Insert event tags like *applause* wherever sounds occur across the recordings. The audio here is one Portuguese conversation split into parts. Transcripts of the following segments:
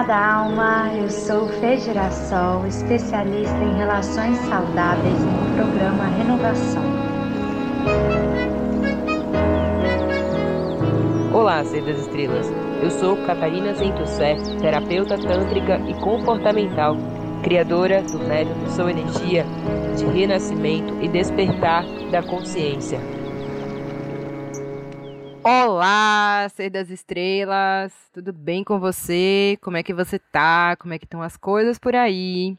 amada alma, eu sou Fê Girassol, especialista em relações saudáveis no programa Renovação. Olá, Ser das Estrelas. Eu sou Catarina Zentussé, terapeuta tântrica e comportamental, criadora do método Sou Energia de renascimento e despertar da consciência. Olá, Ser das Estrelas, tudo bem com você? Como é que você tá? Como é que estão as coisas por aí?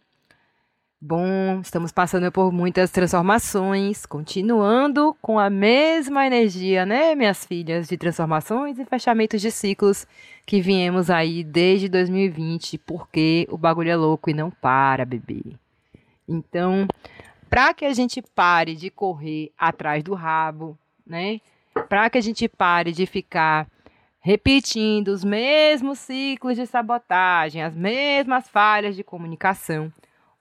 Bom, estamos passando por muitas transformações, continuando com a mesma energia, né, minhas filhas, de transformações e fechamentos de ciclos que viemos aí desde 2020, porque o bagulho é louco e não para, bebê. Então, para que a gente pare de correr atrás do rabo, né? Para que a gente pare de ficar repetindo os mesmos ciclos de sabotagem, as mesmas falhas de comunicação.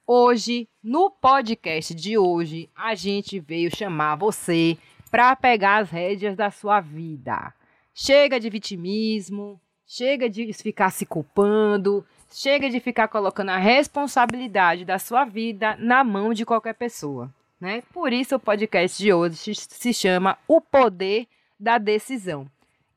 Hoje, no podcast de hoje, a gente veio chamar você para pegar as rédeas da sua vida. Chega de vitimismo, chega de ficar se culpando, chega de ficar colocando a responsabilidade da sua vida na mão de qualquer pessoa. Né? Por isso o podcast de hoje se chama O Poder da Decisão.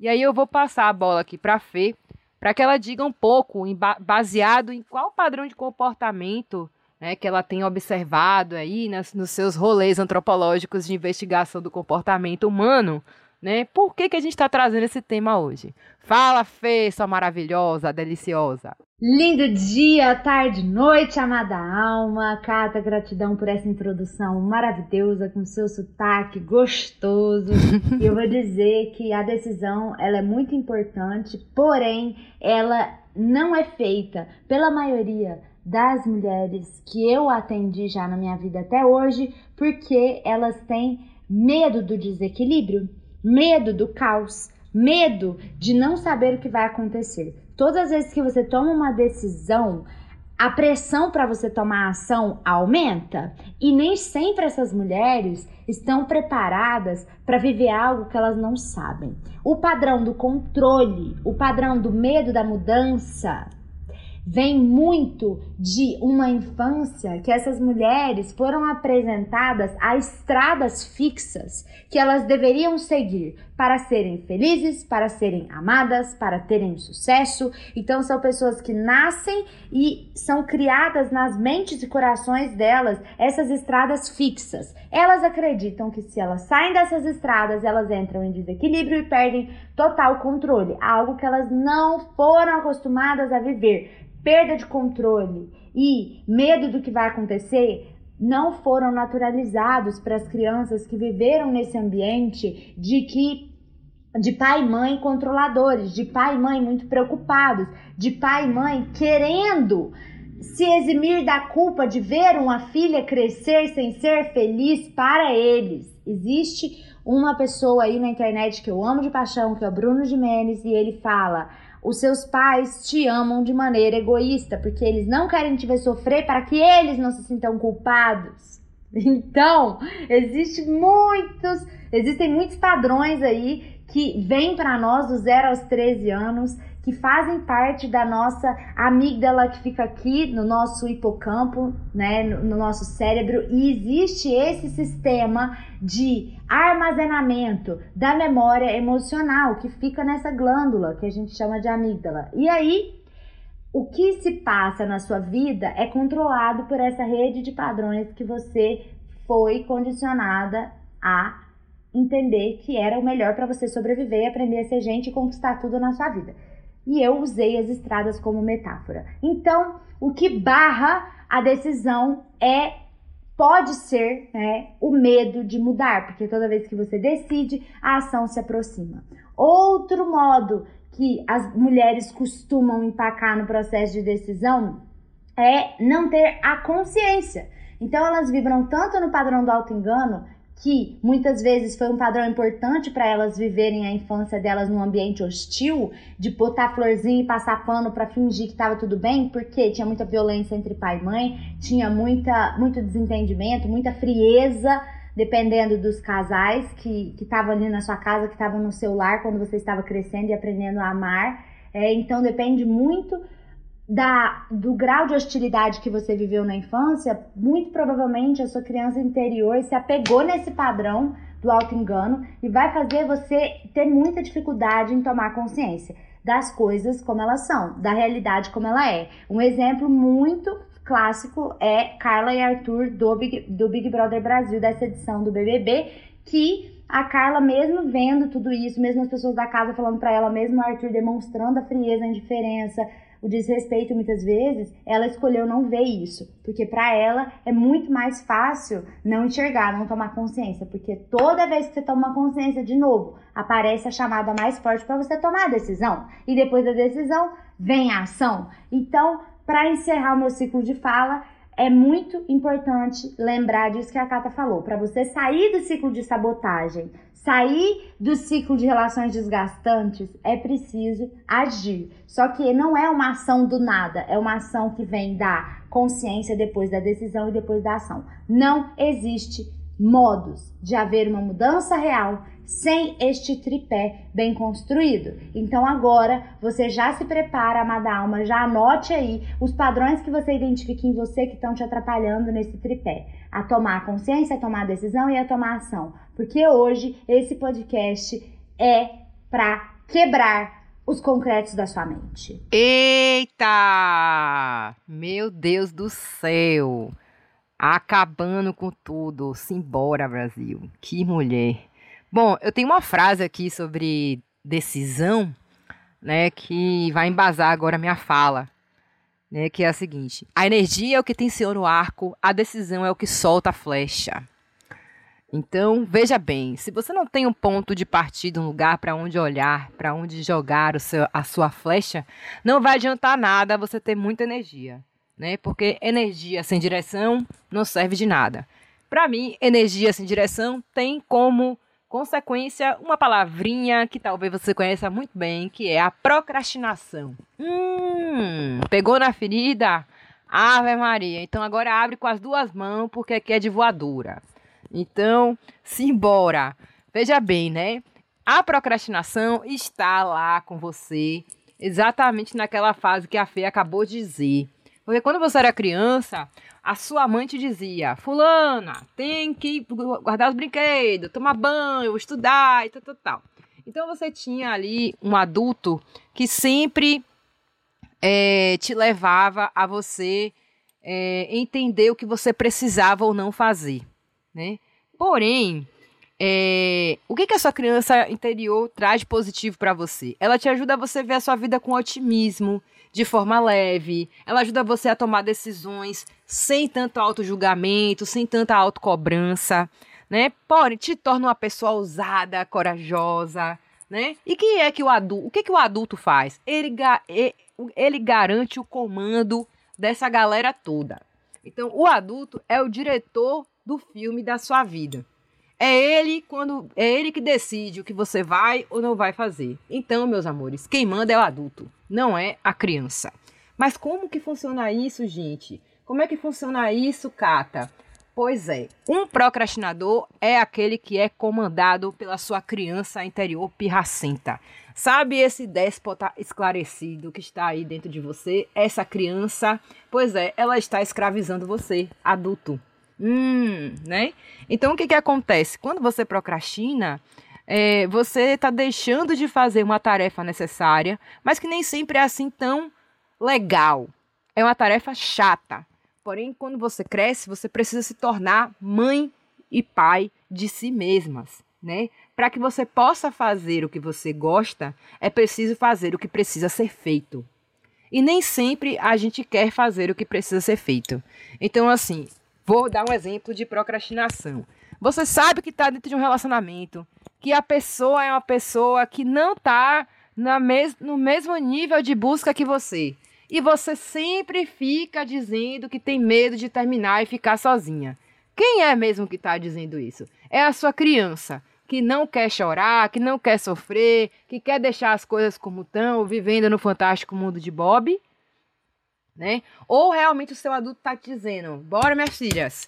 E aí eu vou passar a bola aqui para a Fê, para que ela diga um pouco, em, baseado em qual padrão de comportamento né, que ela tem observado aí nas, nos seus rolês antropológicos de investigação do comportamento humano, né? Por que, que a gente está trazendo esse tema hoje? Fala, Fê, sua maravilhosa, deliciosa. Lindo dia, tarde, noite, amada alma. Cata, gratidão por essa introdução maravilhosa, com seu sotaque gostoso. *laughs* e eu vou dizer que a decisão ela é muito importante, porém, ela não é feita pela maioria das mulheres que eu atendi já na minha vida até hoje, porque elas têm medo do desequilíbrio medo do caos, medo de não saber o que vai acontecer. Todas as vezes que você toma uma decisão, a pressão para você tomar ação aumenta e nem sempre essas mulheres estão preparadas para viver algo que elas não sabem. O padrão do controle, o padrão do medo da mudança, vem muito de uma infância que essas mulheres foram apresentadas a estradas fixas que elas deveriam seguir para serem felizes, para serem amadas, para terem sucesso. Então são pessoas que nascem e são criadas nas mentes e corações delas essas estradas fixas. Elas acreditam que se elas saem dessas estradas, elas entram em desequilíbrio e perdem total controle, algo que elas não foram acostumadas a viver perda de controle e medo do que vai acontecer não foram naturalizados para as crianças que viveram nesse ambiente de que de pai e mãe controladores, de pai e mãe muito preocupados, de pai e mãe querendo se eximir da culpa de ver uma filha crescer sem ser feliz para eles. Existe uma pessoa aí na internet que eu amo de paixão, que é o Bruno Jimenez, e ele fala: os seus pais te amam de maneira egoísta, porque eles não querem te ver sofrer para que eles não se sintam culpados. *laughs* Então, existe muitos, existem muitos padrões aí que vêm para nós dos 0 aos 13 anos que fazem parte da nossa amígdala que fica aqui no nosso hipocampo, né, no, no nosso cérebro, e existe esse sistema de armazenamento da memória emocional que fica nessa glândula que a gente chama de amígdala. E aí, o que se passa na sua vida é controlado por essa rede de padrões que você foi condicionada a entender que era o melhor para você sobreviver, aprender a ser gente e conquistar tudo na sua vida e eu usei as estradas como metáfora. Então, o que barra a decisão é pode ser né, o medo de mudar, porque toda vez que você decide, a ação se aproxima. Outro modo que as mulheres costumam empacar no processo de decisão é não ter a consciência. Então elas vibram tanto no padrão do auto-engano que muitas vezes foi um padrão importante para elas viverem a infância delas num ambiente hostil, de botar florzinha e passar pano para fingir que estava tudo bem, porque tinha muita violência entre pai e mãe, tinha muita, muito desentendimento, muita frieza, dependendo dos casais que estavam ali na sua casa, que estavam no seu lar quando você estava crescendo e aprendendo a amar. É, então depende muito da, do grau de hostilidade que você viveu na infância, muito provavelmente a sua criança interior se apegou nesse padrão do auto-engano e vai fazer você ter muita dificuldade em tomar consciência das coisas como elas são, da realidade como ela é. Um exemplo muito clássico é Carla e Arthur do Big, do Big Brother Brasil, dessa edição do BBB, que a Carla, mesmo vendo tudo isso, mesmo as pessoas da casa falando para ela, mesmo o Arthur demonstrando a frieza, a indiferença, o desrespeito muitas vezes, ela escolheu não ver isso, porque para ela é muito mais fácil não enxergar, não tomar consciência, porque toda vez que você toma consciência de novo, aparece a chamada mais forte para você tomar a decisão, e depois da decisão vem a ação. Então, para encerrar o meu ciclo de fala, é muito importante lembrar disso que a Kata falou. Para você sair do ciclo de sabotagem, sair do ciclo de relações desgastantes, é preciso agir. Só que não é uma ação do nada, é uma ação que vem da consciência depois da decisão e depois da ação. Não existe modos de haver uma mudança real sem este tripé bem construído. Então agora você já se prepara, amada alma, já anote aí os padrões que você identifica em você que estão te atrapalhando nesse tripé. A tomar a consciência, a tomar a decisão e a tomar a ação. Porque hoje esse podcast é para quebrar os concretos da sua mente. Eita! Meu Deus do céu! Acabando com tudo. Simbora, Brasil. Que mulher. Bom, eu tenho uma frase aqui sobre decisão, né, que vai embasar agora a minha fala, né, que é a seguinte: a energia é o que tensiona o arco, a decisão é o que solta a flecha. Então, veja bem, se você não tem um ponto de partida, um lugar para onde olhar, para onde jogar seu, a sua flecha, não vai adiantar nada você ter muita energia, né? Porque energia sem direção não serve de nada. Para mim, energia sem direção tem como consequência, uma palavrinha que talvez você conheça muito bem, que é a procrastinação. Hum, pegou na ferida? Ave Maria. Então agora abre com as duas mãos, porque aqui é de voadora. Então, simbora. Veja bem, né? A procrastinação está lá com você, exatamente naquela fase que a Fê acabou de dizer. Porque quando você era criança, a sua mãe te dizia: Fulana, tem que guardar os brinquedos, tomar banho, estudar e tal, tal, tal. Então você tinha ali um adulto que sempre é, te levava a você é, entender o que você precisava ou não fazer, né? Porém, é, o que, que a sua criança interior traz de positivo para você? Ela te ajuda a você ver a sua vida com otimismo, de forma leve. Ela ajuda você a tomar decisões sem tanto auto-julgamento, sem tanta autocobrança, né? Porém, te torna uma pessoa ousada, corajosa, né? E que é que o adulto, o que que o adulto faz? Ele, ele garante o comando dessa galera toda. Então, o adulto é o diretor do filme da sua vida. É ele quando é ele que decide o que você vai ou não vai fazer. Então, meus amores, quem manda é o adulto, não é a criança. Mas como que funciona isso, gente? Como é que funciona isso, Cata? Pois é, um procrastinador é aquele que é comandado pela sua criança interior pirracenta. Sabe esse déspota esclarecido que está aí dentro de você? Essa criança, pois é, ela está escravizando você, adulto. Hum, né? Então o que, que acontece? Quando você procrastina, é, você está deixando de fazer uma tarefa necessária, mas que nem sempre é assim tão legal. É uma tarefa chata. Porém, quando você cresce, você precisa se tornar mãe e pai de si mesmas, né? Para que você possa fazer o que você gosta, é preciso fazer o que precisa ser feito. E nem sempre a gente quer fazer o que precisa ser feito. Então, assim, Vou dar um exemplo de procrastinação. Você sabe que está dentro de um relacionamento, que a pessoa é uma pessoa que não está mes no mesmo nível de busca que você. E você sempre fica dizendo que tem medo de terminar e ficar sozinha. Quem é mesmo que está dizendo isso? É a sua criança, que não quer chorar, que não quer sofrer, que quer deixar as coisas como estão, vivendo no fantástico mundo de Bob né? Ou realmente o seu adulto tá te dizendo: "Bora, minhas filhas.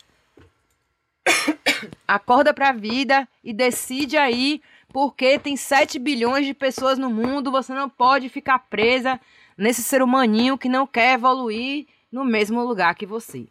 *coughs* Acorda para a vida e decide aí, porque tem 7 bilhões de pessoas no mundo, você não pode ficar presa nesse ser humaninho que não quer evoluir no mesmo lugar que você.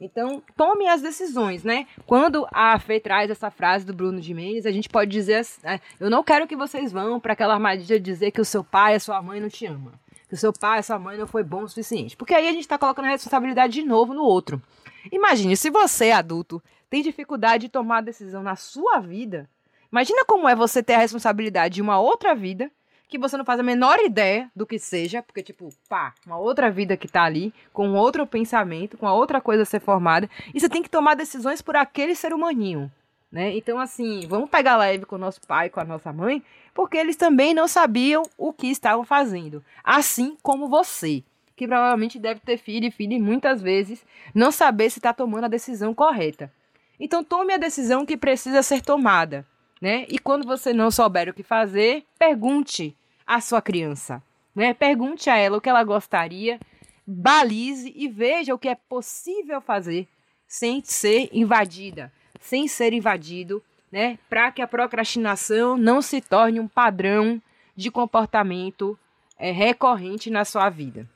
Então, tome as decisões, né? Quando a Fê traz essa frase do Bruno de Mendes, a gente pode dizer assim, eu não quero que vocês vão para aquela armadilha de dizer que o seu pai, a sua mãe não te ama. Que o seu pai, sua mãe não foi bom o suficiente. Porque aí a gente está colocando a responsabilidade de novo no outro. Imagine, se você, adulto, tem dificuldade de tomar decisão na sua vida, imagina como é você ter a responsabilidade de uma outra vida que você não faz a menor ideia do que seja, porque, tipo, pá, uma outra vida que tá ali, com outro pensamento, com a outra coisa a ser formada, e você tem que tomar decisões por aquele ser humaninho, né? Então, assim, vamos pegar leve com o nosso pai, com a nossa mãe, porque eles também não sabiam o que estavam fazendo, assim como você, que provavelmente deve ter filho e filho muitas vezes não saber se está tomando a decisão correta. Então, tome a decisão que precisa ser tomada. Né? E quando você não souber o que fazer, pergunte a sua criança. Né? Pergunte a ela o que ela gostaria, balize e veja o que é possível fazer sem ser invadida, sem ser invadido, né? Para que a procrastinação não se torne um padrão de comportamento é, recorrente na sua vida.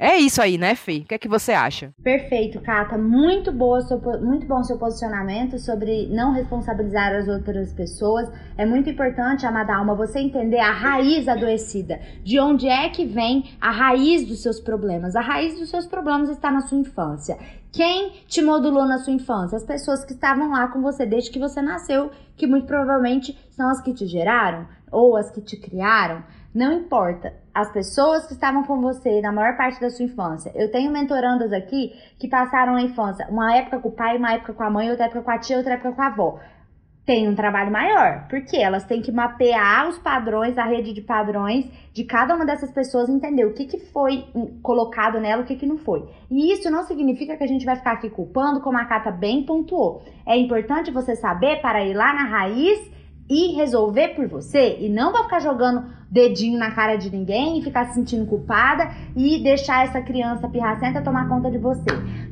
É isso aí, né, Fê? O que é que você acha? Perfeito, Cata. Muito, boa muito bom seu posicionamento sobre não responsabilizar as outras pessoas. É muito importante, amada alma, você entender a raiz adoecida. De onde é que vem a raiz dos seus problemas? A raiz dos seus problemas está na sua infância. Quem te modulou na sua infância? As pessoas que estavam lá com você desde que você nasceu, que muito provavelmente são as que te geraram ou as que te criaram. Não importa. As pessoas que estavam com você na maior parte da sua infância. Eu tenho mentorandas aqui que passaram a infância, uma época com o pai, uma época com a mãe, outra época com a tia, outra época com a avó. Tem um trabalho maior, porque elas têm que mapear os padrões, a rede de padrões de cada uma dessas pessoas, entender o que, que foi colocado nela, o que, que não foi. E isso não significa que a gente vai ficar aqui culpando, como a Cata bem pontuou. É importante você saber para ir lá na raiz e resolver por você e não vai ficar jogando dedinho na cara de ninguém e ficar se sentindo culpada e deixar essa criança pirracenta tomar conta de você.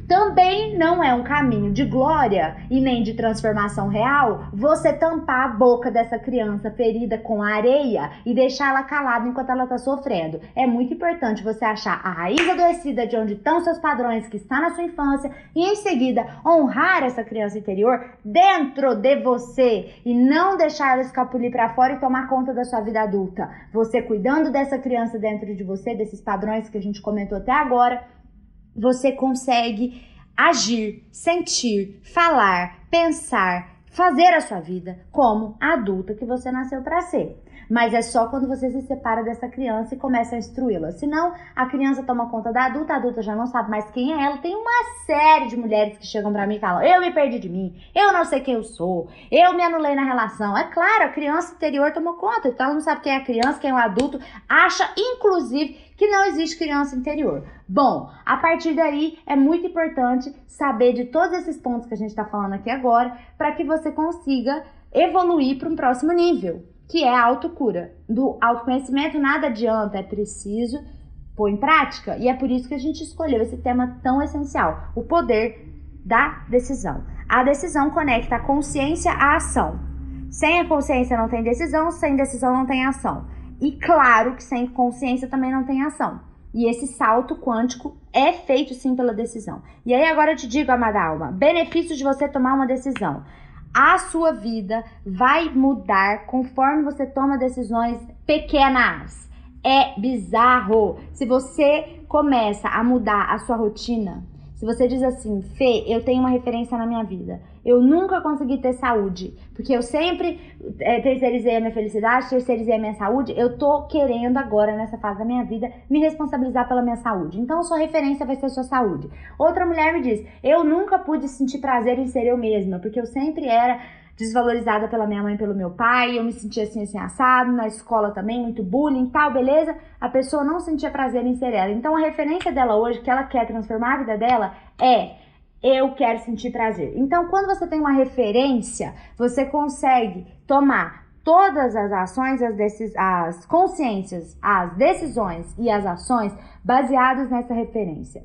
Também não é um caminho de glória e nem de transformação real você tampar a boca dessa criança ferida com areia e deixar ela calada enquanto ela está sofrendo. É muito importante você achar a raiz adoecida de onde estão seus padrões que está na sua infância e em seguida honrar essa criança interior dentro de você e não deixar ela escapulir para fora e tomar conta da sua vida adulta. Você cuidando dessa criança dentro de você, desses padrões que a gente comentou até agora você consegue agir, sentir, falar, pensar, fazer a sua vida como a adulta que você nasceu para ser. Mas é só quando você se separa dessa criança e começa a instruí-la. Senão, a criança toma conta da adulta, a adulta já não sabe mais quem é ela. Tem uma série de mulheres que chegam para mim e falam: Eu me perdi de mim, eu não sei quem eu sou, eu me anulei na relação. É claro, a criança interior tomou conta, então ela não sabe quem é a criança, quem é o adulto, acha, inclusive, que não existe criança interior. Bom, a partir daí é muito importante saber de todos esses pontos que a gente está falando aqui agora, para que você consiga evoluir para um próximo nível, que é a autocura. Do autoconhecimento nada adianta, é preciso pôr em prática, e é por isso que a gente escolheu esse tema tão essencial: o poder da decisão. A decisão conecta a consciência à ação. Sem a consciência não tem decisão, sem decisão não tem ação. E claro que sem consciência também não tem ação. E esse salto quântico é feito sim pela decisão. E aí agora eu te digo, amada alma, benefícios de você tomar uma decisão. A sua vida vai mudar conforme você toma decisões pequenas. É bizarro. Se você começa a mudar a sua rotina, se você diz assim, Fê, eu tenho uma referência na minha vida. Eu nunca consegui ter saúde, porque eu sempre é, terceirizei a minha felicidade, terceirizei a minha saúde. Eu tô querendo agora, nessa fase da minha vida, me responsabilizar pela minha saúde. Então, sua referência vai ser sua saúde. Outra mulher me diz, eu nunca pude sentir prazer em ser eu mesma, porque eu sempre era desvalorizada pela minha mãe pelo meu pai, eu me sentia assim, assim, assado, na escola também, muito bullying tal, beleza? A pessoa não sentia prazer em ser ela. Então a referência dela hoje, que ela quer transformar a vida dela, é eu quero sentir prazer. Então, quando você tem uma referência, você consegue tomar todas as ações, as, as consciências, as decisões e as ações baseadas nessa referência.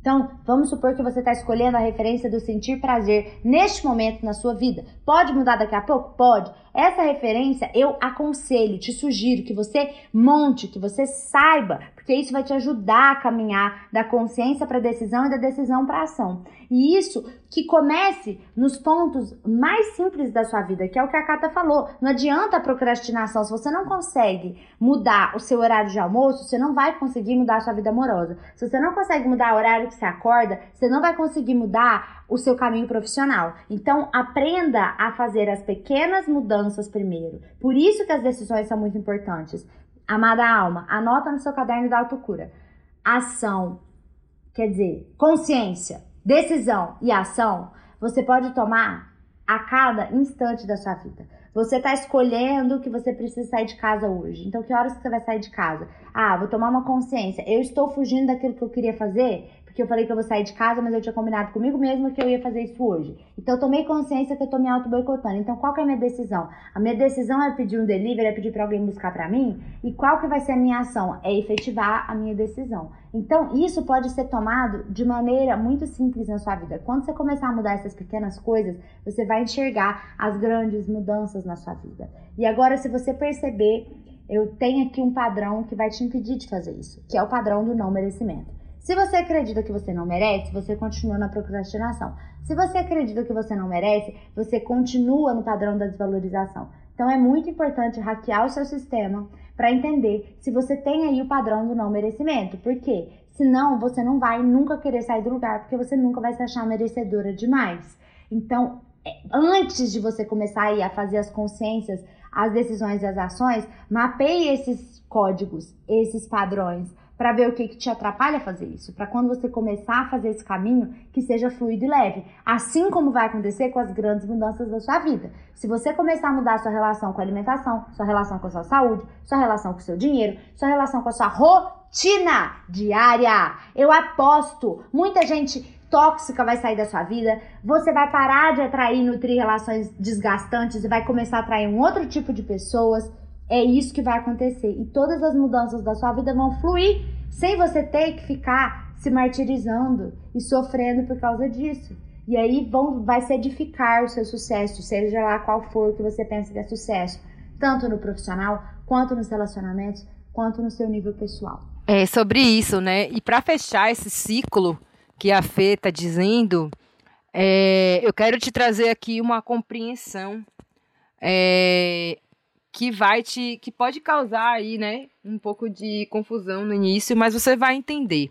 Então, vamos supor que você está escolhendo a referência do sentir prazer neste momento na sua vida. Pode mudar daqui a pouco? Pode. Essa referência eu aconselho, te sugiro que você monte, que você saiba, porque isso vai te ajudar a caminhar da consciência para a decisão e da decisão para a ação. E isso que comece nos pontos mais simples da sua vida, que é o que a Cata falou. Não adianta a procrastinação. Se você não consegue mudar o seu horário de almoço, você não vai conseguir mudar a sua vida amorosa. Se você não consegue mudar o horário que você acorda, você não vai conseguir mudar o seu caminho profissional. Então, aprenda a fazer as pequenas mudanças primeiro. Por isso que as decisões são muito importantes. Amada alma, anota no seu caderno da autocura. Ação, quer dizer, consciência, decisão e ação, você pode tomar a cada instante da sua vida. Você está escolhendo que você precisa sair de casa hoje. Então, que horas você vai sair de casa? Ah, vou tomar uma consciência. Eu estou fugindo daquilo que eu queria fazer porque eu falei que eu vou sair de casa, mas eu tinha combinado comigo mesma que eu ia fazer isso hoje. Então eu tomei consciência que eu tô me auto-boicotando. Então qual que é a minha decisão? A minha decisão é pedir um delivery, é pedir para alguém buscar para mim? E qual que vai ser a minha ação? É efetivar a minha decisão. Então isso pode ser tomado de maneira muito simples na sua vida. Quando você começar a mudar essas pequenas coisas, você vai enxergar as grandes mudanças na sua vida. E agora se você perceber, eu tenho aqui um padrão que vai te impedir de fazer isso, que é o padrão do não merecimento. Se você acredita que você não merece, você continua na procrastinação. Se você acredita que você não merece, você continua no padrão da desvalorização. Então é muito importante hackear o seu sistema para entender se você tem aí o padrão do não merecimento. Por quê? Senão você não vai nunca querer sair do lugar, porque você nunca vai se achar merecedora demais. Então, é, antes de você começar aí a fazer as consciências, as decisões e as ações, mapeie esses códigos, esses padrões para ver o que, que te atrapalha fazer isso, para quando você começar a fazer esse caminho, que seja fluido e leve. Assim como vai acontecer com as grandes mudanças da sua vida. Se você começar a mudar a sua relação com a alimentação, sua relação com a sua saúde, sua relação com o seu dinheiro, sua relação com a sua rotina diária, eu aposto, muita gente tóxica vai sair da sua vida, você vai parar de atrair e nutrir relações desgastantes e vai começar a atrair um outro tipo de pessoas é isso que vai acontecer. E todas as mudanças da sua vida vão fluir sem você ter que ficar se martirizando e sofrendo por causa disso. E aí vão, vai se edificar o seu sucesso, seja lá qual for que você pensa que é sucesso, tanto no profissional, quanto nos relacionamentos, quanto no seu nível pessoal. É sobre isso, né? E para fechar esse ciclo que a Fê está dizendo, é, eu quero te trazer aqui uma compreensão é, que vai te que pode causar aí, né, um pouco de confusão no início, mas você vai entender.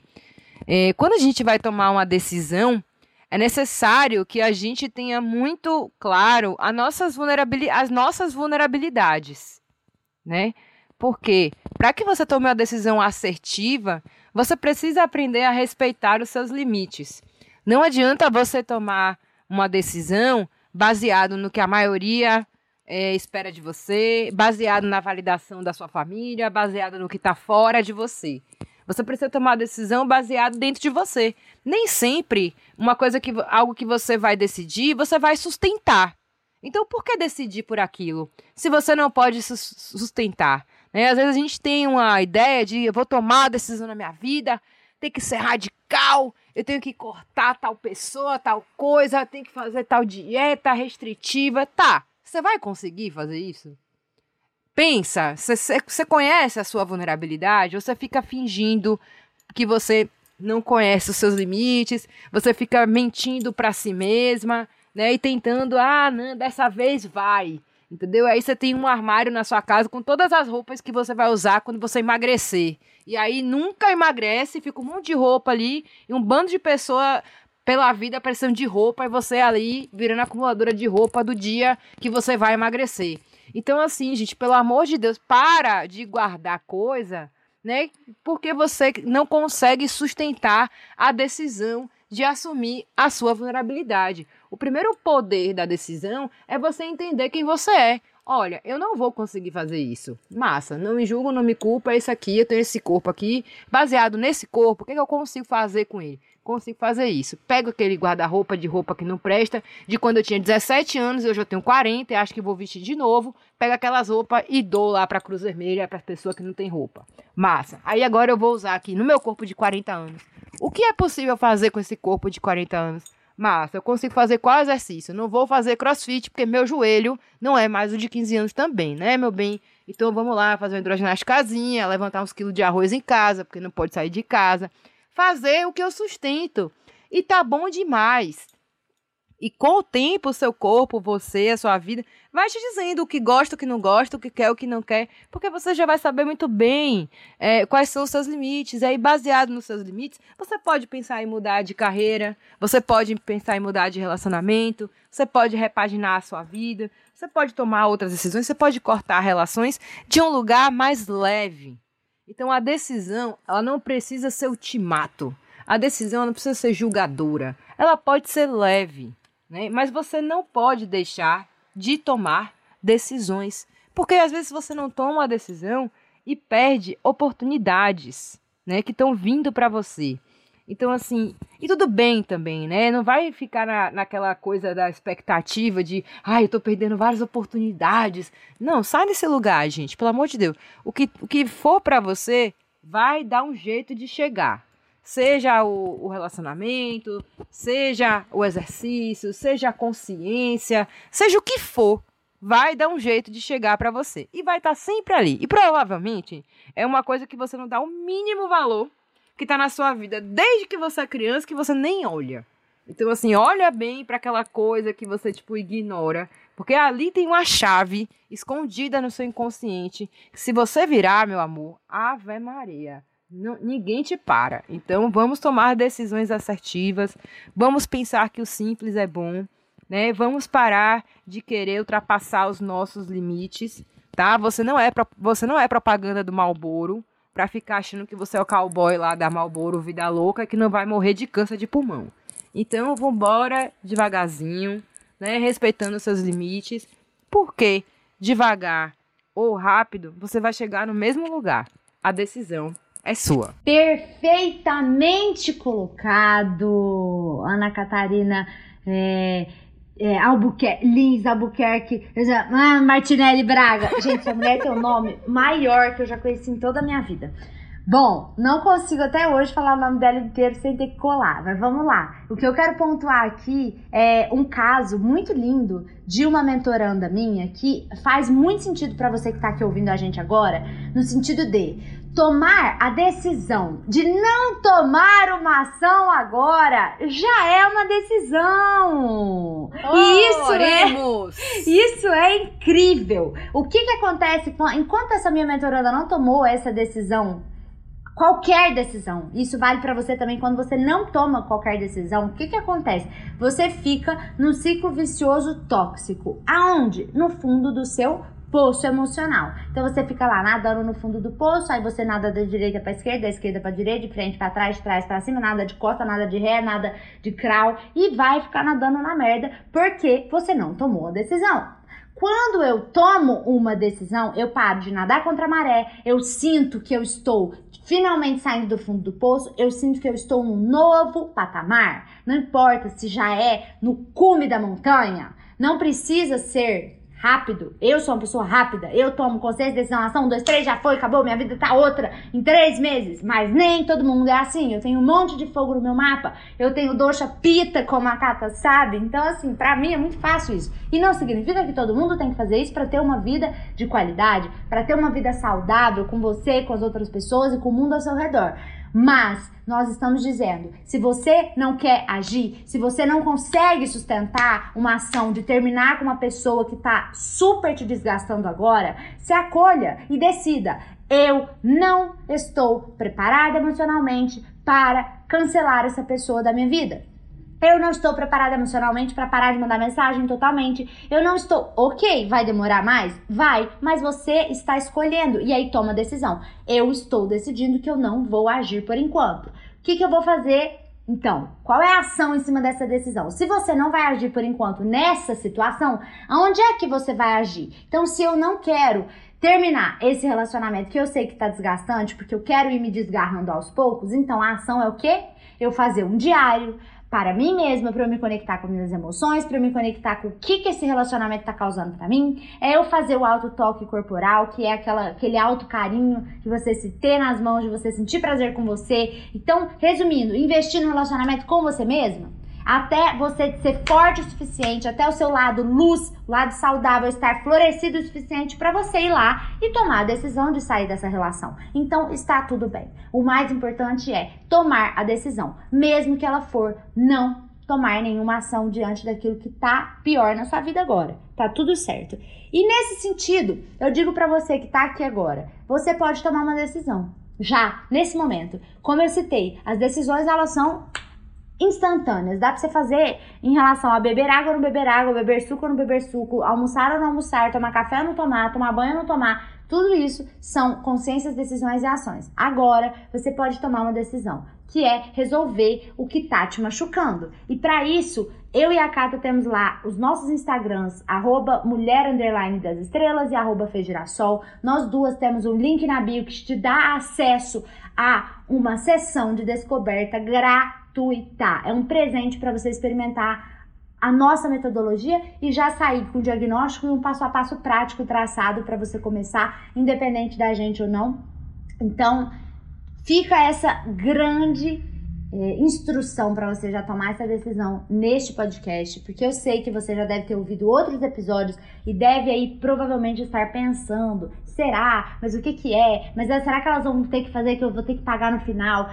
É, quando a gente vai tomar uma decisão, é necessário que a gente tenha muito claro as nossas, vulnerabilidades, as nossas vulnerabilidades, né? Porque para que você tome uma decisão assertiva, você precisa aprender a respeitar os seus limites. Não adianta você tomar uma decisão baseado no que a maioria é, espera de você, baseado na validação da sua família, baseado no que está fora de você. Você precisa tomar uma decisão baseada dentro de você. Nem sempre uma coisa que algo que você vai decidir, você vai sustentar. Então, por que decidir por aquilo? Se você não pode sustentar. Né? Às vezes a gente tem uma ideia de eu vou tomar a decisão na minha vida, tem que ser radical, eu tenho que cortar tal pessoa, tal coisa, tenho que fazer tal dieta restritiva. Tá. Você vai conseguir fazer isso? Pensa, você conhece a sua vulnerabilidade ou você fica fingindo que você não conhece os seus limites, você fica mentindo para si mesma, né? E tentando, ah, não, dessa vez vai. Entendeu? Aí você tem um armário na sua casa com todas as roupas que você vai usar quando você emagrecer. E aí nunca emagrece, fica um monte de roupa ali e um bando de pessoa pela vida precisando de roupa e você ali virando acumuladora de roupa do dia que você vai emagrecer. Então, assim, gente, pelo amor de Deus, para de guardar coisa, né? Porque você não consegue sustentar a decisão de assumir a sua vulnerabilidade. O primeiro poder da decisão é você entender quem você é. Olha, eu não vou conseguir fazer isso. Massa, não me julgo, não me culpa, é isso aqui, eu tenho esse corpo aqui. Baseado nesse corpo, o que, é que eu consigo fazer com ele? consigo fazer isso. Pego aquele guarda-roupa de roupa que não presta, de quando eu tinha 17 anos, eu já tenho 40 e acho que vou vestir de novo. Pego aquelas roupas e dou lá para Cruz Vermelha, para pessoa que não tem roupa. Massa. Aí agora eu vou usar aqui no meu corpo de 40 anos. O que é possível fazer com esse corpo de 40 anos? Massa, eu consigo fazer qual exercício? Não vou fazer crossfit porque meu joelho não é mais o de 15 anos também, né, meu bem? Então vamos lá fazer uma hidroginásticazinha, levantar uns quilos de arroz em casa, porque não pode sair de casa. Fazer o que eu sustento. E tá bom demais. E com o tempo, o seu corpo, você, a sua vida, vai te dizendo o que gosta, o que não gosta, o que quer, o que não quer, porque você já vai saber muito bem é, quais são os seus limites. E aí, baseado nos seus limites, você pode pensar em mudar de carreira, você pode pensar em mudar de relacionamento, você pode repaginar a sua vida, você pode tomar outras decisões, você pode cortar relações de um lugar mais leve. Então, a decisão, ela não precisa ser ultimato. A decisão não precisa ser julgadora. Ela pode ser leve. Né? Mas você não pode deixar de tomar decisões, porque às vezes você não toma a decisão e perde oportunidades, né, que estão vindo para você. Então, assim, e tudo bem também, né? Não vai ficar na, naquela coisa da expectativa de, ai, eu tô perdendo várias oportunidades. Não, sai desse lugar, gente, pelo amor de Deus. O que, o que for para você, vai dar um jeito de chegar seja o, o, relacionamento, seja o exercício, seja a consciência, seja o que for, vai dar um jeito de chegar para você e vai estar tá sempre ali. E provavelmente é uma coisa que você não dá o mínimo valor que está na sua vida desde que você é criança que você nem olha. Então assim, olha bem para aquela coisa que você tipo ignora, porque ali tem uma chave escondida no seu inconsciente. Que se você virar, meu amor, Ave Maria não, ninguém te para. Então vamos tomar decisões assertivas, vamos pensar que o simples é bom, né? Vamos parar de querer ultrapassar os nossos limites, tá? Você não é você não é propaganda do Malboro para ficar achando que você é o cowboy lá da Malboro Vida Louca que não vai morrer de câncer de pulmão. Então vamos embora devagarzinho, né? Respeitando os seus limites, porque devagar ou rápido você vai chegar no mesmo lugar. A decisão é sua. Perfeitamente colocado, Ana Catarina. É, é, Albuquerque, Lins Albuquerque, ah, Martinelli Braga. Gente, essa mulher tem o um nome maior que eu já conheci em toda a minha vida. Bom, não consigo até hoje falar o nome dela inteiro sem ter que colar, mas vamos lá. O que eu quero pontuar aqui é um caso muito lindo de uma mentoranda minha que faz muito sentido para você que está aqui ouvindo a gente agora, no sentido de tomar a decisão de não tomar uma ação agora já é uma decisão. Oh, e isso oremos. é *laughs* isso é incrível. O que que acontece enquanto essa minha mentoranda não tomou essa decisão? Qualquer decisão. Isso vale para você também quando você não toma qualquer decisão. O que que acontece? Você fica num ciclo vicioso tóxico. Aonde? No fundo do seu poço emocional. Então você fica lá nadando no fundo do poço, aí você nada da direita para esquerda, da esquerda para direita, de frente para trás, de trás para cima, nada de costa, nada de ré, nada de crawl e vai ficar nadando na merda porque você não tomou a decisão. Quando eu tomo uma decisão, eu paro de nadar contra a maré, eu sinto que eu estou finalmente saindo do fundo do poço, eu sinto que eu estou num novo patamar. Não importa se já é no cume da montanha, não precisa ser rápido. Eu sou uma pessoa rápida. Eu tomo consciência, decisão, ação, um, dois, três, já foi, acabou, minha vida tá outra em três meses. Mas nem todo mundo é assim. Eu tenho um monte de fogo no meu mapa. Eu tenho doxa pita, como a Cata sabe. Então, assim, pra mim é muito fácil isso. E não significa que todo mundo tem que fazer isso para ter uma vida de qualidade, para ter uma vida saudável com você, com as outras pessoas e com o mundo ao seu redor. Mas nós estamos dizendo, se você não quer agir, se você não consegue sustentar uma ação de terminar com uma pessoa que está super te desgastando agora, se acolha e decida: eu não estou preparada emocionalmente para cancelar essa pessoa da minha vida. Eu não estou preparada emocionalmente para parar de mandar mensagem totalmente. Eu não estou. Ok, vai demorar mais? Vai, mas você está escolhendo. E aí toma a decisão. Eu estou decidindo que eu não vou agir por enquanto. O que, que eu vou fazer então, qual é a ação em cima dessa decisão? Se você não vai agir por enquanto nessa situação, aonde é que você vai agir? Então, se eu não quero terminar esse relacionamento que eu sei que tá desgastante, porque eu quero ir me desgarrando aos poucos, então a ação é o quê? Eu fazer um diário, para mim mesma, para eu me conectar com minhas emoções, para eu me conectar com o que, que esse relacionamento está causando para mim. É eu fazer o auto toque corporal, que é aquela, aquele auto carinho de você se ter nas mãos, de você sentir prazer com você. Então, resumindo, investir no relacionamento com você mesma até você ser forte o suficiente, até o seu lado luz, lado saudável estar florescido o suficiente para você ir lá e tomar a decisão de sair dessa relação. Então está tudo bem. O mais importante é tomar a decisão, mesmo que ela for não tomar nenhuma ação diante daquilo que tá pior na sua vida agora. Tá tudo certo. E nesse sentido, eu digo para você que tá aqui agora, você pode tomar uma decisão. Já, nesse momento. Como eu citei, as decisões elas são instantâneas. Dá pra você fazer em relação a beber água ou não beber água, beber suco ou não beber suco, almoçar ou não almoçar, tomar café ou não tomar, tomar banho ou não tomar. Tudo isso são consciências, decisões e ações. Agora você pode tomar uma decisão, que é resolver o que tá te machucando. E para isso, eu e a Cata temos lá os nossos Instagrams, arroba mulher underline das estrelas e arroba Fejirassol. Nós duas temos um link na bio que te dá acesso a uma sessão de descoberta gratuita. É um presente para você experimentar a nossa metodologia e já sair com o diagnóstico e um passo a passo prático traçado para você começar, independente da gente ou não. Então, fica essa grande é, instrução para você já tomar essa decisão neste podcast, porque eu sei que você já deve ter ouvido outros episódios e deve aí provavelmente estar pensando: será? Mas o que que é? Mas será que elas vão ter que fazer que eu vou ter que pagar no final?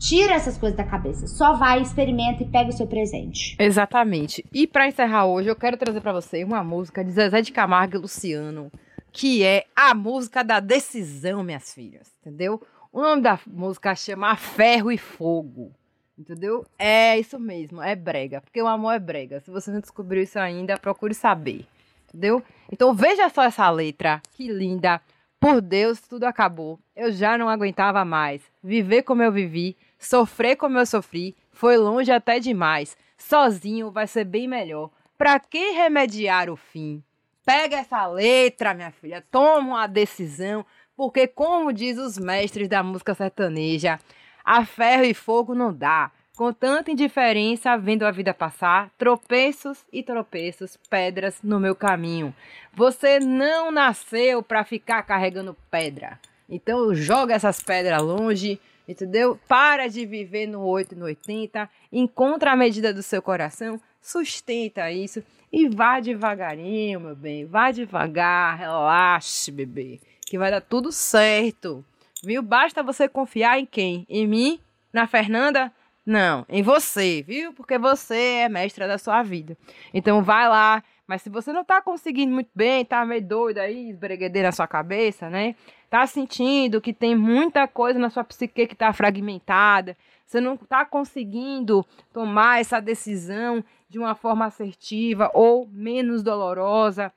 Tira essas coisas da cabeça. Só vai, experimenta e pega o seu presente. Exatamente. E para encerrar hoje, eu quero trazer para você uma música de Zezé de Camargo e Luciano, que é a música da decisão, minhas filhas. Entendeu? O nome da música chama Ferro e Fogo. Entendeu? É isso mesmo, é brega. Porque o amor é brega. Se você não descobriu isso ainda, procure saber. Entendeu? Então veja só essa letra. Que linda. Por Deus, tudo acabou. Eu já não aguentava mais. Viver como eu vivi Sofrer como eu sofri foi longe até demais. Sozinho vai ser bem melhor. Pra que remediar o fim? Pega essa letra, minha filha, toma uma decisão, porque, como diz os mestres da música sertaneja, a ferro e fogo não dá. Com tanta indiferença, vendo a vida passar, tropeços e tropeços, pedras no meu caminho. Você não nasceu para ficar carregando pedra. Então joga essas pedras longe, entendeu? Para de viver no 8 e no 80, encontra a medida do seu coração, sustenta isso e vá devagarinho, meu bem, vá devagar, relaxe, bebê, que vai dar tudo certo, viu? Basta você confiar em quem? Em mim? Na Fernanda? Não, em você, viu? Porque você é mestra da sua vida. Então vai lá, mas se você não tá conseguindo muito bem, tá meio doido aí, esbreguedeira na sua cabeça, né? tá sentindo que tem muita coisa na sua psique que está fragmentada, você não está conseguindo tomar essa decisão de uma forma assertiva ou menos dolorosa,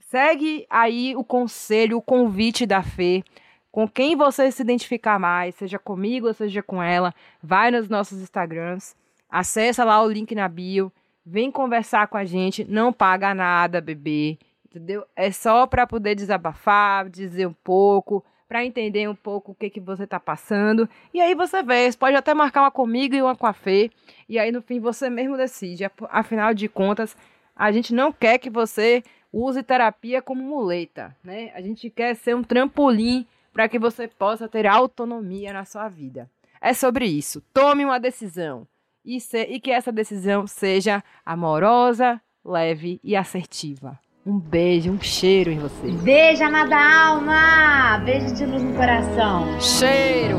segue aí o conselho, o convite da fé. Com quem você se identificar mais, seja comigo ou seja com ela, vai nos nossos Instagrams, acessa lá o link na bio, vem conversar com a gente, não paga nada, bebê entendeu? É só para poder desabafar, dizer um pouco, para entender um pouco o que que você está passando. E aí você vê, você pode até marcar uma comigo e uma com a Fê, e aí no fim você mesmo decide. Afinal de contas, a gente não quer que você use terapia como muleta, né? A gente quer ser um trampolim para que você possa ter autonomia na sua vida. É sobre isso. Tome uma decisão e, se, e que essa decisão seja amorosa, leve e assertiva. Um beijo, um cheiro em você. Beijo, amada alma! Beijo de luz no coração. Cheiro!